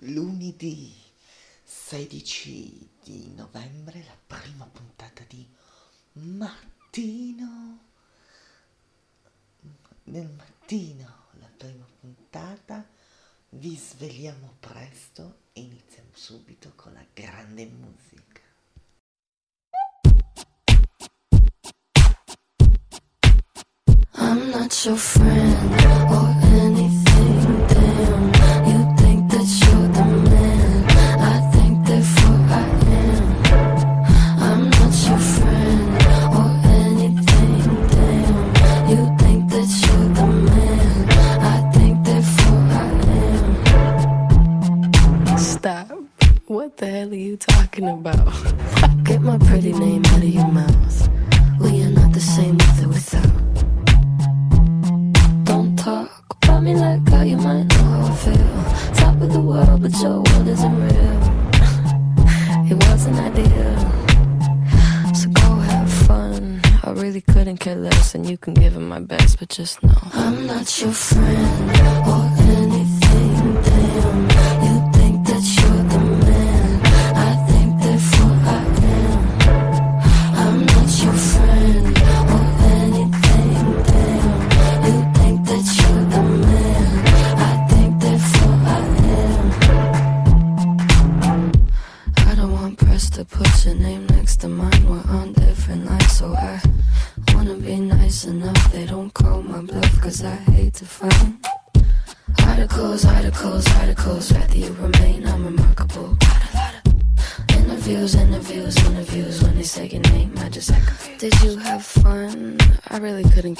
lunedì 16 di novembre la prima puntata di mattino. Nel mattino la prima puntata vi svegliamo presto e iniziamo subito con la grande musica. I'm not your friend or anything damn.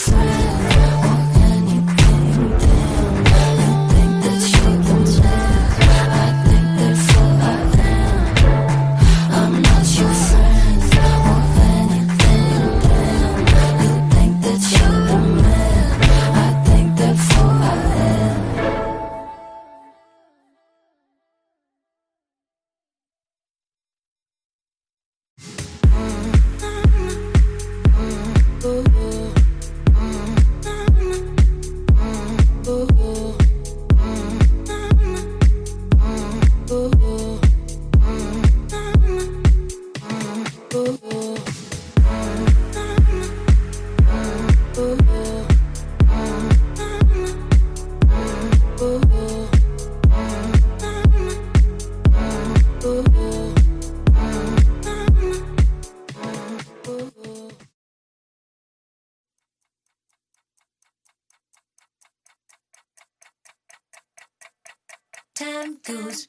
fire.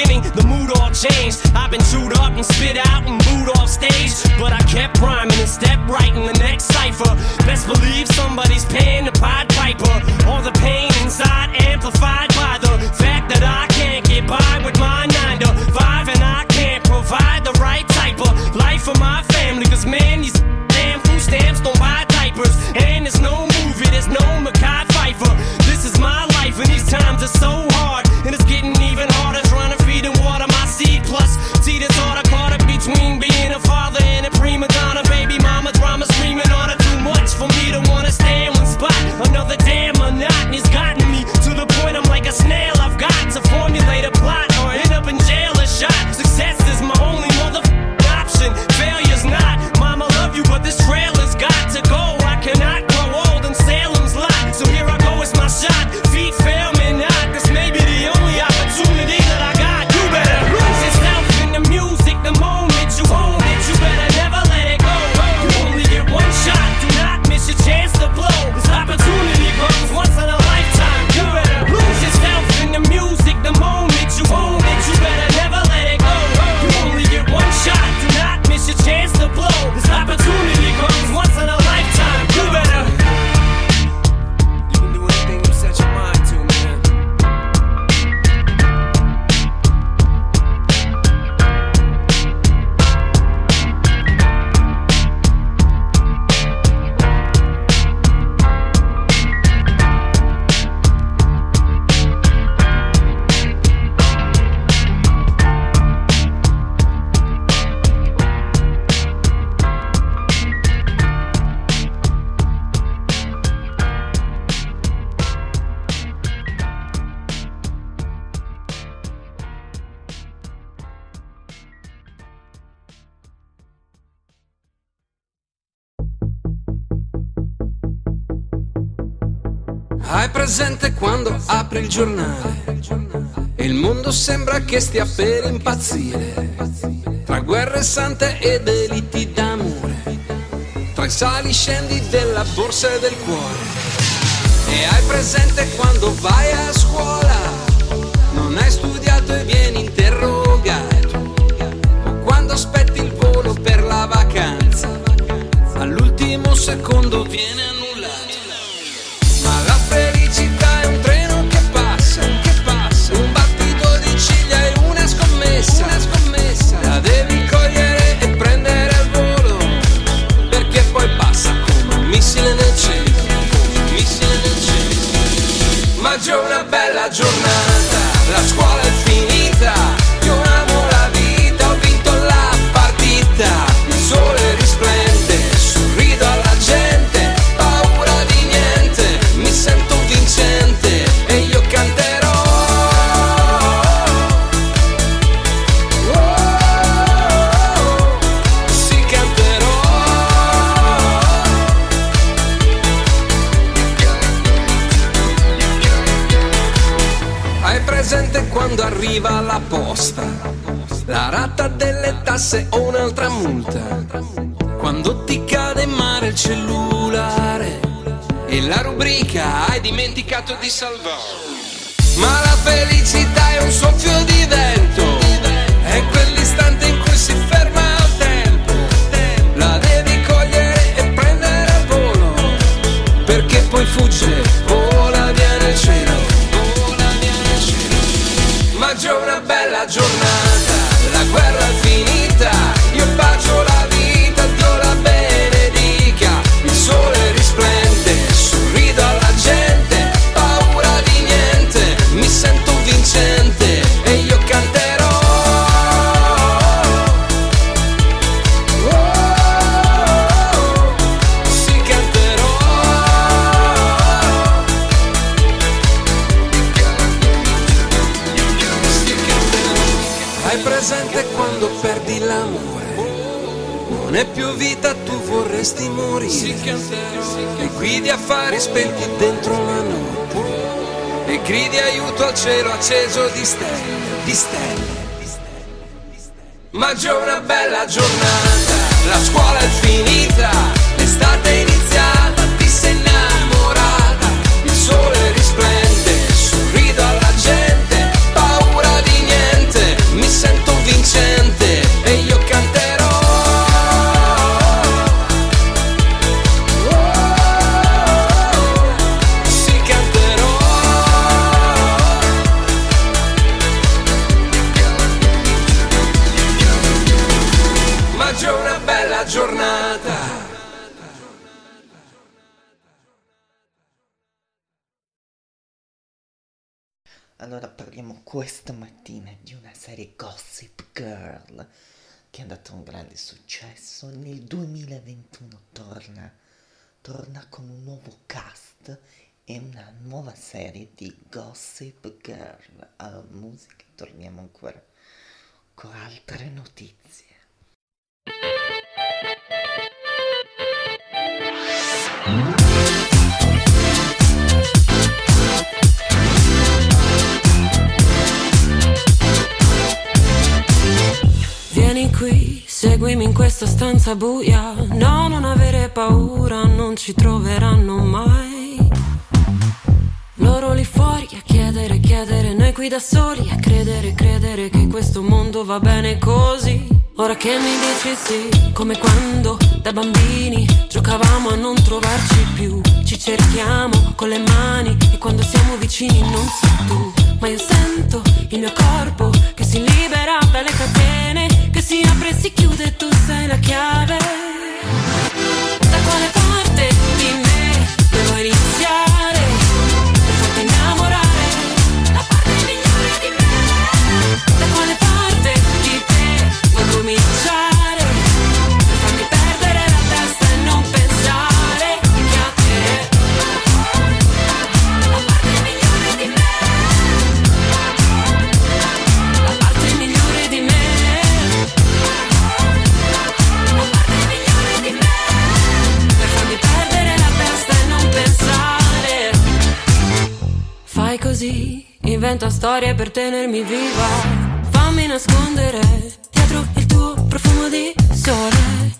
beginning, the mood all changed. I've been chewed up and spit out and booed off stage. But I kept rhyming and stepped right in the next cipher. Best believe somebody's paying the Pied Piper. All the pain inside amplified by the fact that I can't get by with my 9 to 5 and I can't provide the right type of life for my family. Cause man, these damn food stamps don't buy diapers. And there's no movie, there's no Mackay Pfeiffer. This is my life, and these times are so hard. And it's getting even harder Plus, see the thought I caught up between being a father and a prima donna. Baby mama drama screaming on her too much for me to wanna stay in one spot. Another damn monotony's gotten me to the point I'm like a snail. I've got to formulate. Quando apri il giornale e il mondo sembra che stia per impazzire? Tra guerre sante e deliti d'amore, tra i sali scendi della borsa e del cuore. E hai presente quando vai a scuola, non hai studiato e vieni interrogato, o quando aspetti il volo per la vacanza, all'ultimo secondo viene cielo acceso di stelle, di stelle. Ma già una bella giornata, la scuola è finita, che ha dato un grande successo. Nel 2021 torna, torna con un nuovo cast e una nuova serie di Gossip Girl. Alla musica torniamo ancora con altre notizie. Vieni qui, seguimi in questa stanza buia. No, non avere paura, non ci troveranno mai. Loro lì fuori a chiedere, chiedere, noi qui da soli a credere, credere che questo mondo va bene così. Ora che mi dici sì, come quando da bambini giocavamo a non trovarci più. Ci cerchiamo con le mani e quando siamo vicini non sei tu. Ma io sento il mio corpo che si libera dalle catene, che si apre e si chiude tu sei la chiave. Da quale parte di me devo iniziare? Così, inventa storie per tenermi viva. Fammi nascondere dietro il tuo profumo di sole.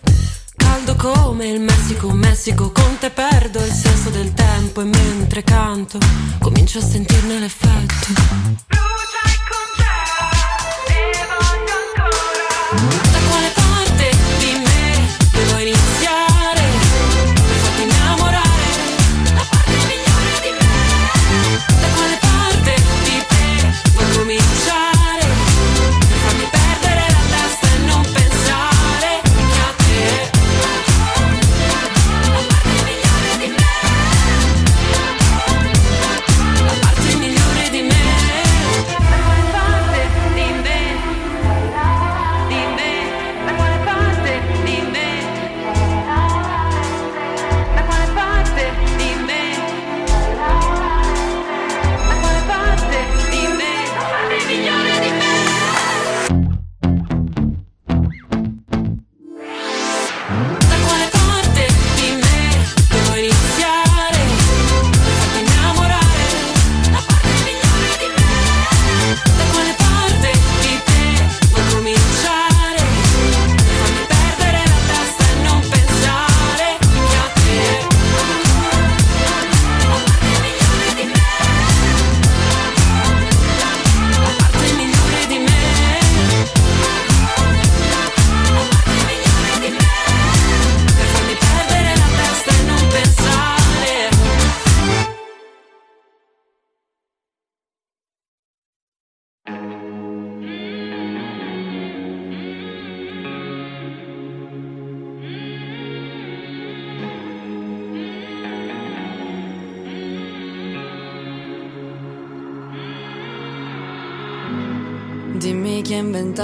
Caldo come il Messico, Messico, con te perdo il senso del tempo e mentre canto comincio a sentirne l'effetto.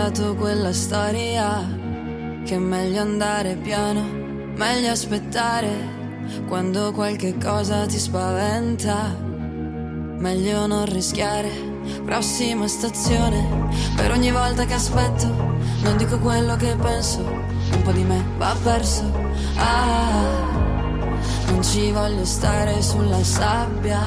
Inventato quella storia che è meglio andare piano, meglio aspettare quando qualche cosa ti spaventa, meglio non rischiare. Prossima stazione, per ogni volta che aspetto, non dico quello che penso, un po' di me va perso. Ah, non ci voglio stare sulla sabbia,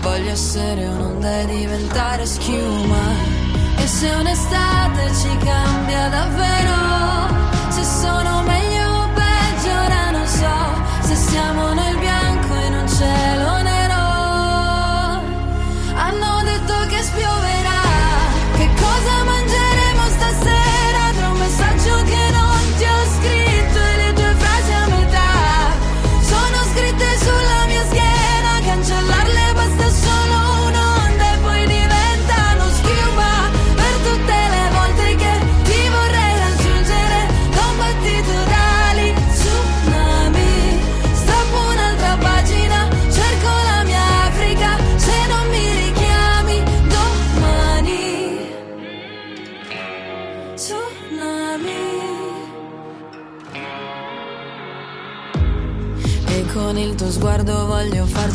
voglio essere un'onda e diventare schiuma. E se un'estate ci cambia davvero, se sono meglio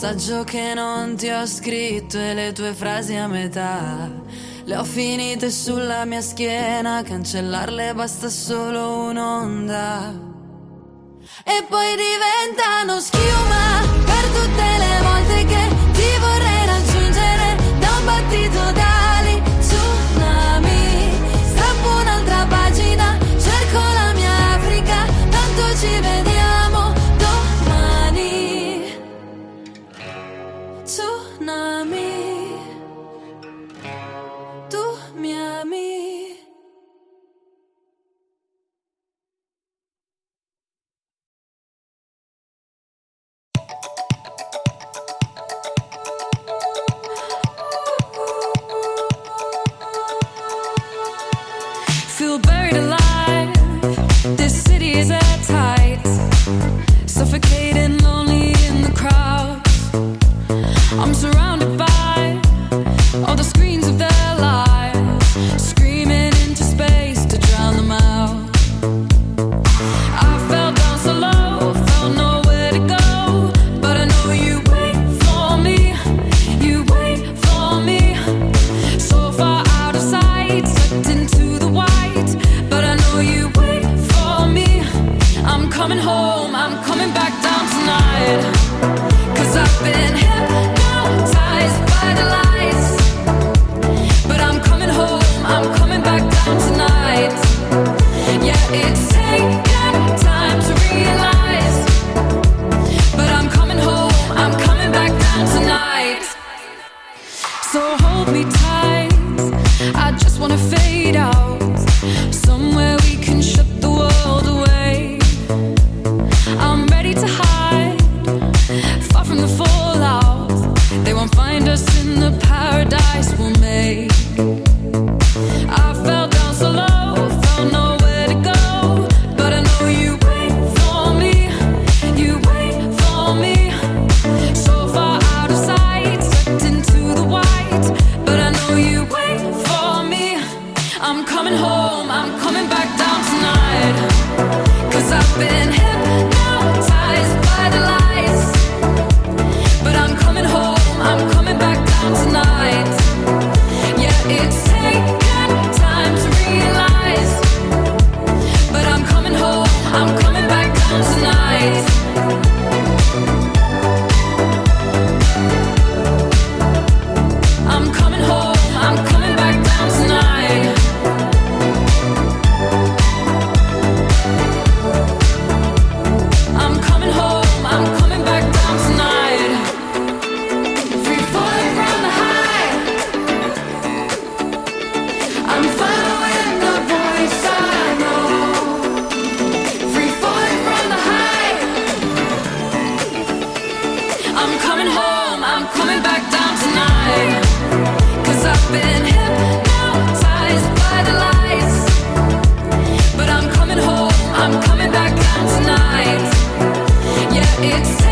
messaggio che non ti ho scritto e le tue frasi a metà. Le ho finite sulla mia schiena, cancellarle basta solo un'onda. E poi diventano schiuma per tutte le volte che ti vorrei raggiungere da un battito da It's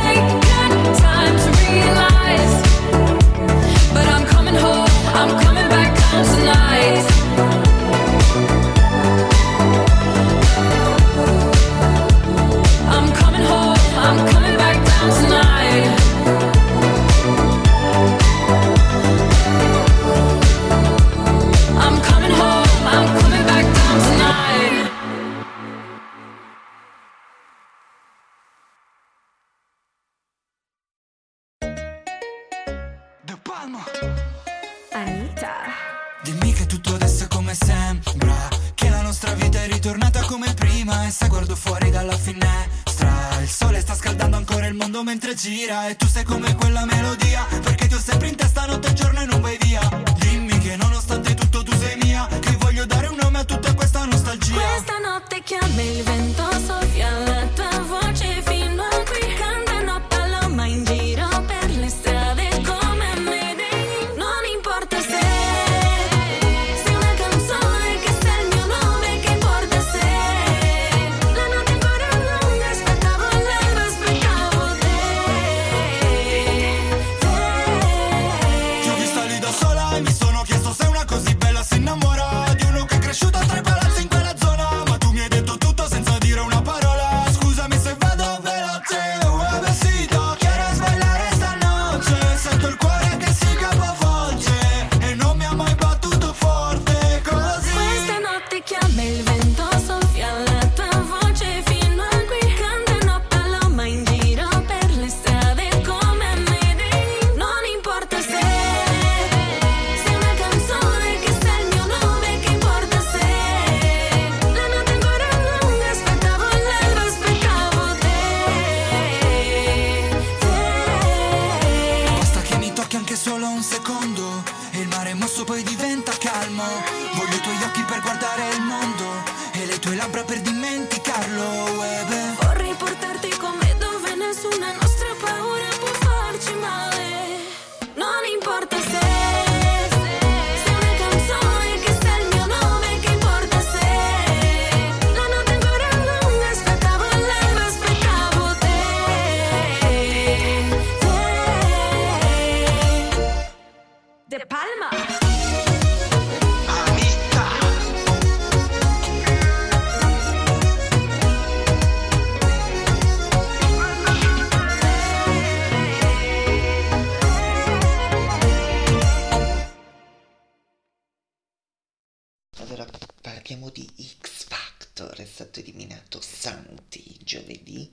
parliamo di X Factor, è stato eliminato Santi giovedì,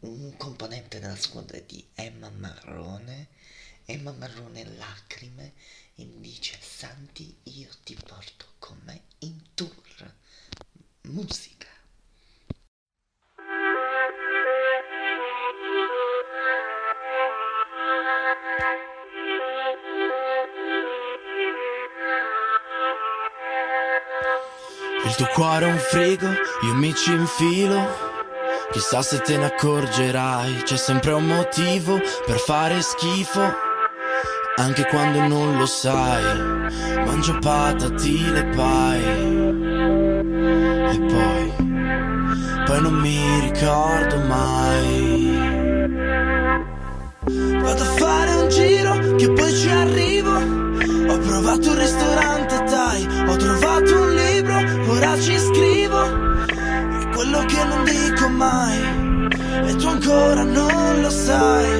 un componente della squadra di Emma Marrone. Emma Marrone lacrime e mi dice Santi io ti porto con me in tour. Musica. Il tuo cuore è un frigo, io mi ci infilo. Chissà se te ne accorgerai, c'è sempre un motivo per fare schifo. Anche quando non lo sai, mangio patatine e pai. E poi, poi non mi ricordo mai. Vado a fare un giro, che poi ci arrivo. Ho provato un ristorante Thai, ho trovato un libro ci scrivo è quello che non dico mai e tu ancora non lo sai.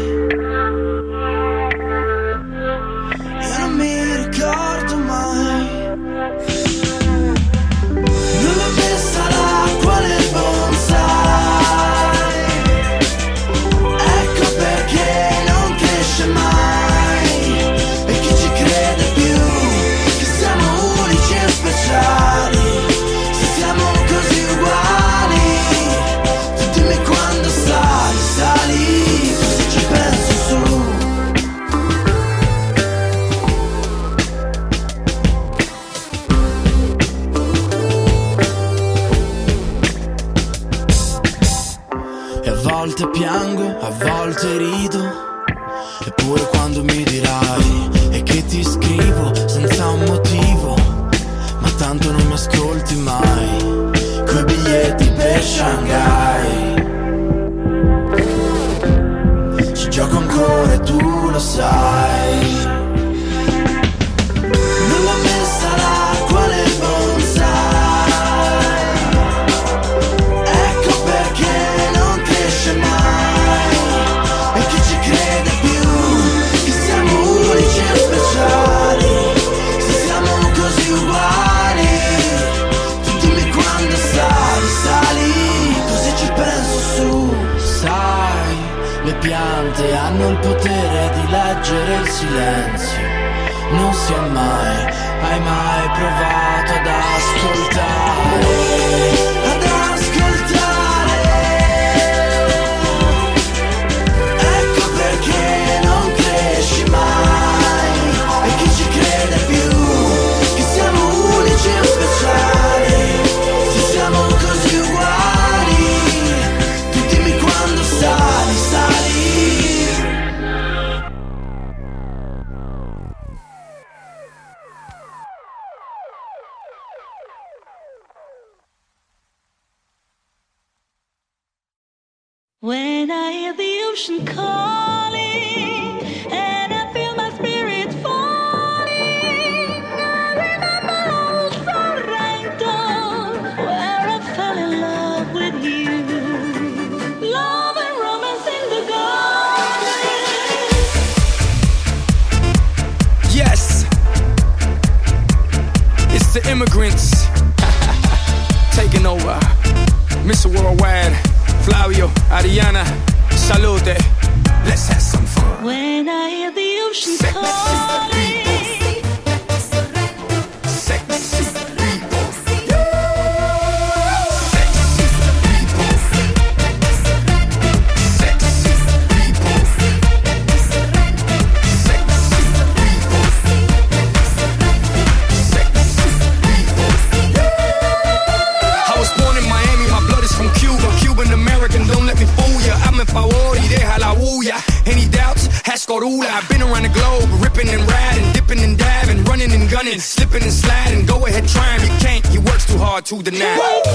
hard to deny.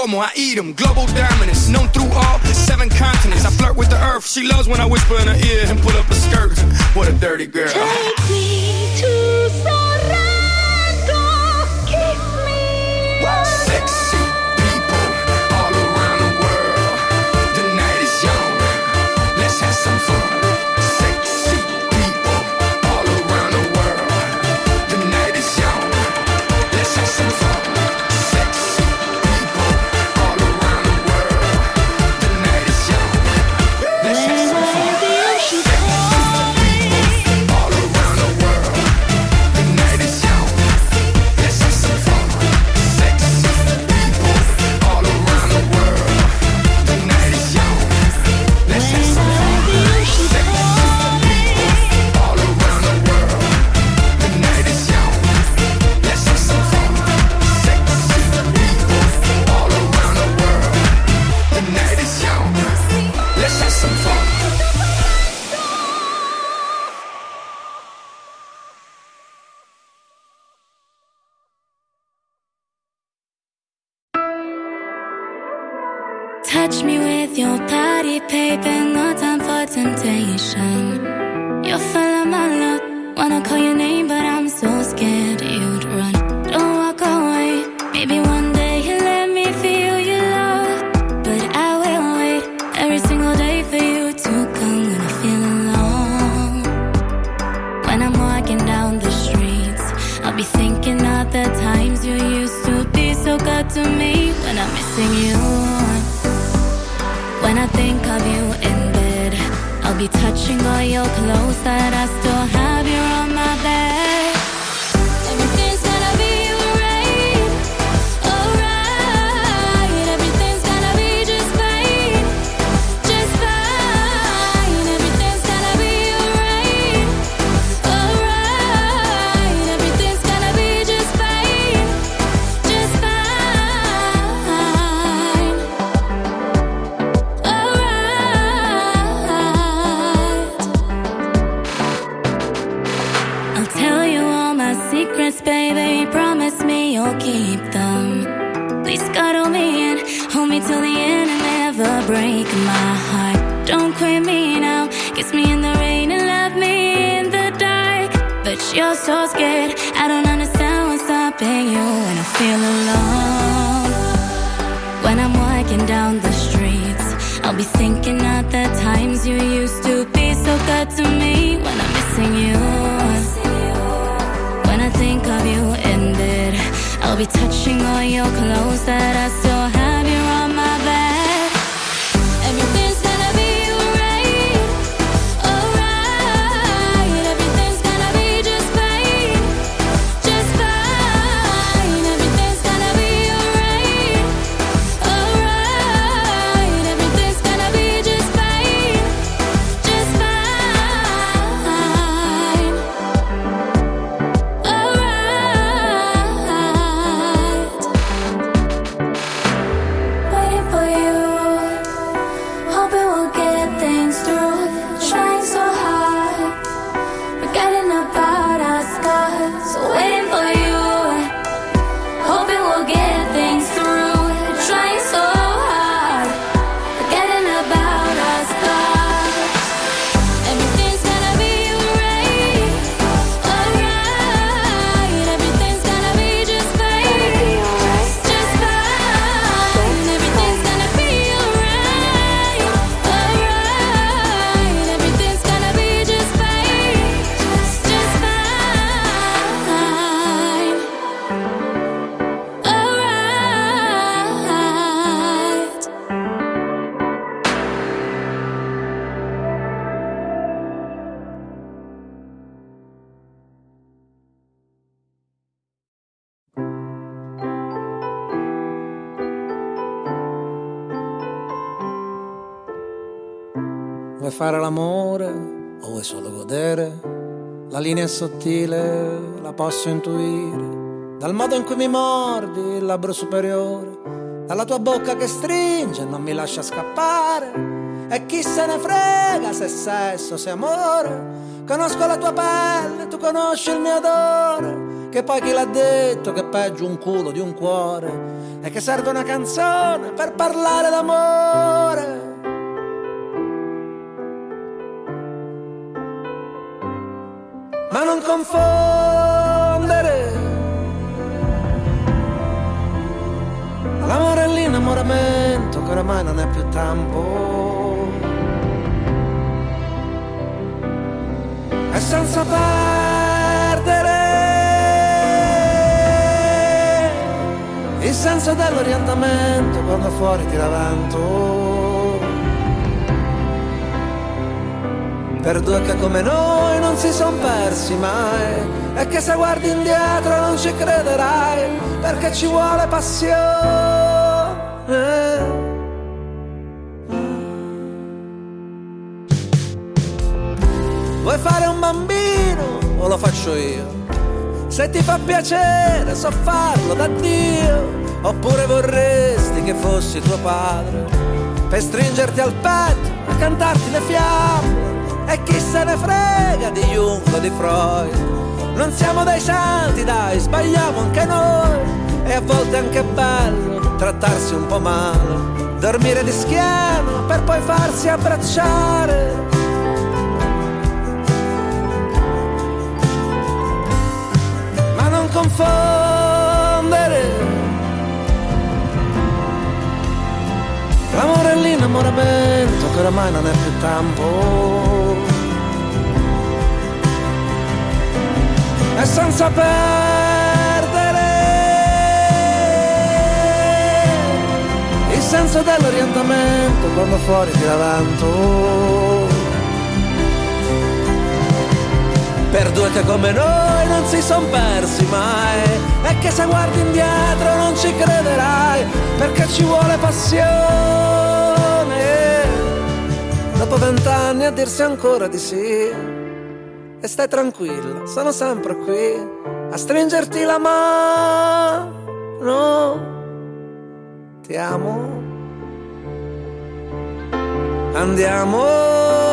normal, I eat them. Global dominance, known through all seven continents. I flirt with the earth, she loves when I whisper in her ear and pull up a skirt. What a dirty girl. Take me to Sorrento, kiss me. Six. be thinking of the times you used to be so good to me when I'm missing you. When I think of you in bed, I'll be touching all your clothes that I still. Fare l'amore o vuoi solo godere? La linea è sottile, la posso intuire. Dal modo in cui mi mordi il labbro superiore, dalla tua bocca che stringe e non mi lascia scappare. E chi se ne frega se sesso, se amore. Conosco la tua pelle, tu conosci il mio odore. Che poi chi l'ha detto che è peggio un culo di un cuore? E che serve una canzone per parlare d'amore. Ma non confondere. L'amore e l'innamoramento che oramai non è più tempo. E senza perdere il senso dell'orientamento quando fuori tira vento per due che come noi non si son persi mai e che se guardi indietro non ci crederai perché ci vuole passione. Vuoi fare un bambino o lo faccio io? Se ti fa piacere so farlo da Dio oppure vorresti che fossi tuo padre per stringerti al petto e cantarti le fiamme e chi se ne frega di Jung o di Freud. Non siamo dei santi, dai, sbagliamo anche noi. E a volte è anche bello trattarsi un po' male, dormire di schiena per poi farsi abbracciare. Ma non confondere l'amore e l'innamoramento che oramai non è più tempo. E senza perdere il senso dell'orientamento quando fuori tira vento. Per due che come noi non si son persi mai e che se guardi indietro non ci crederai perché ci vuole passione. Dopo vent'anni a dirsi ancora di sì e stai tranquilla, sono sempre qui a stringerti la mano. Ti amo. Andiamo.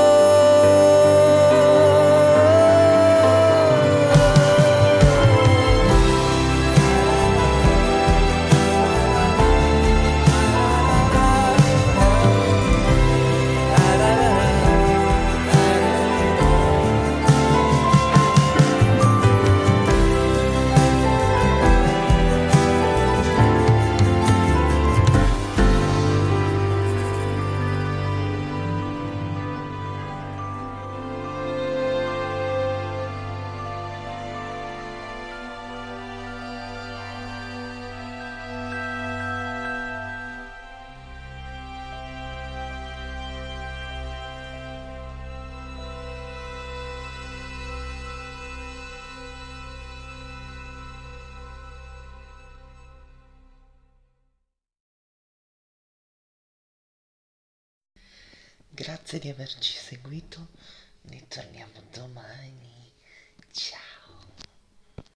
grazie di averci seguito, ne torniamo domani, ciao!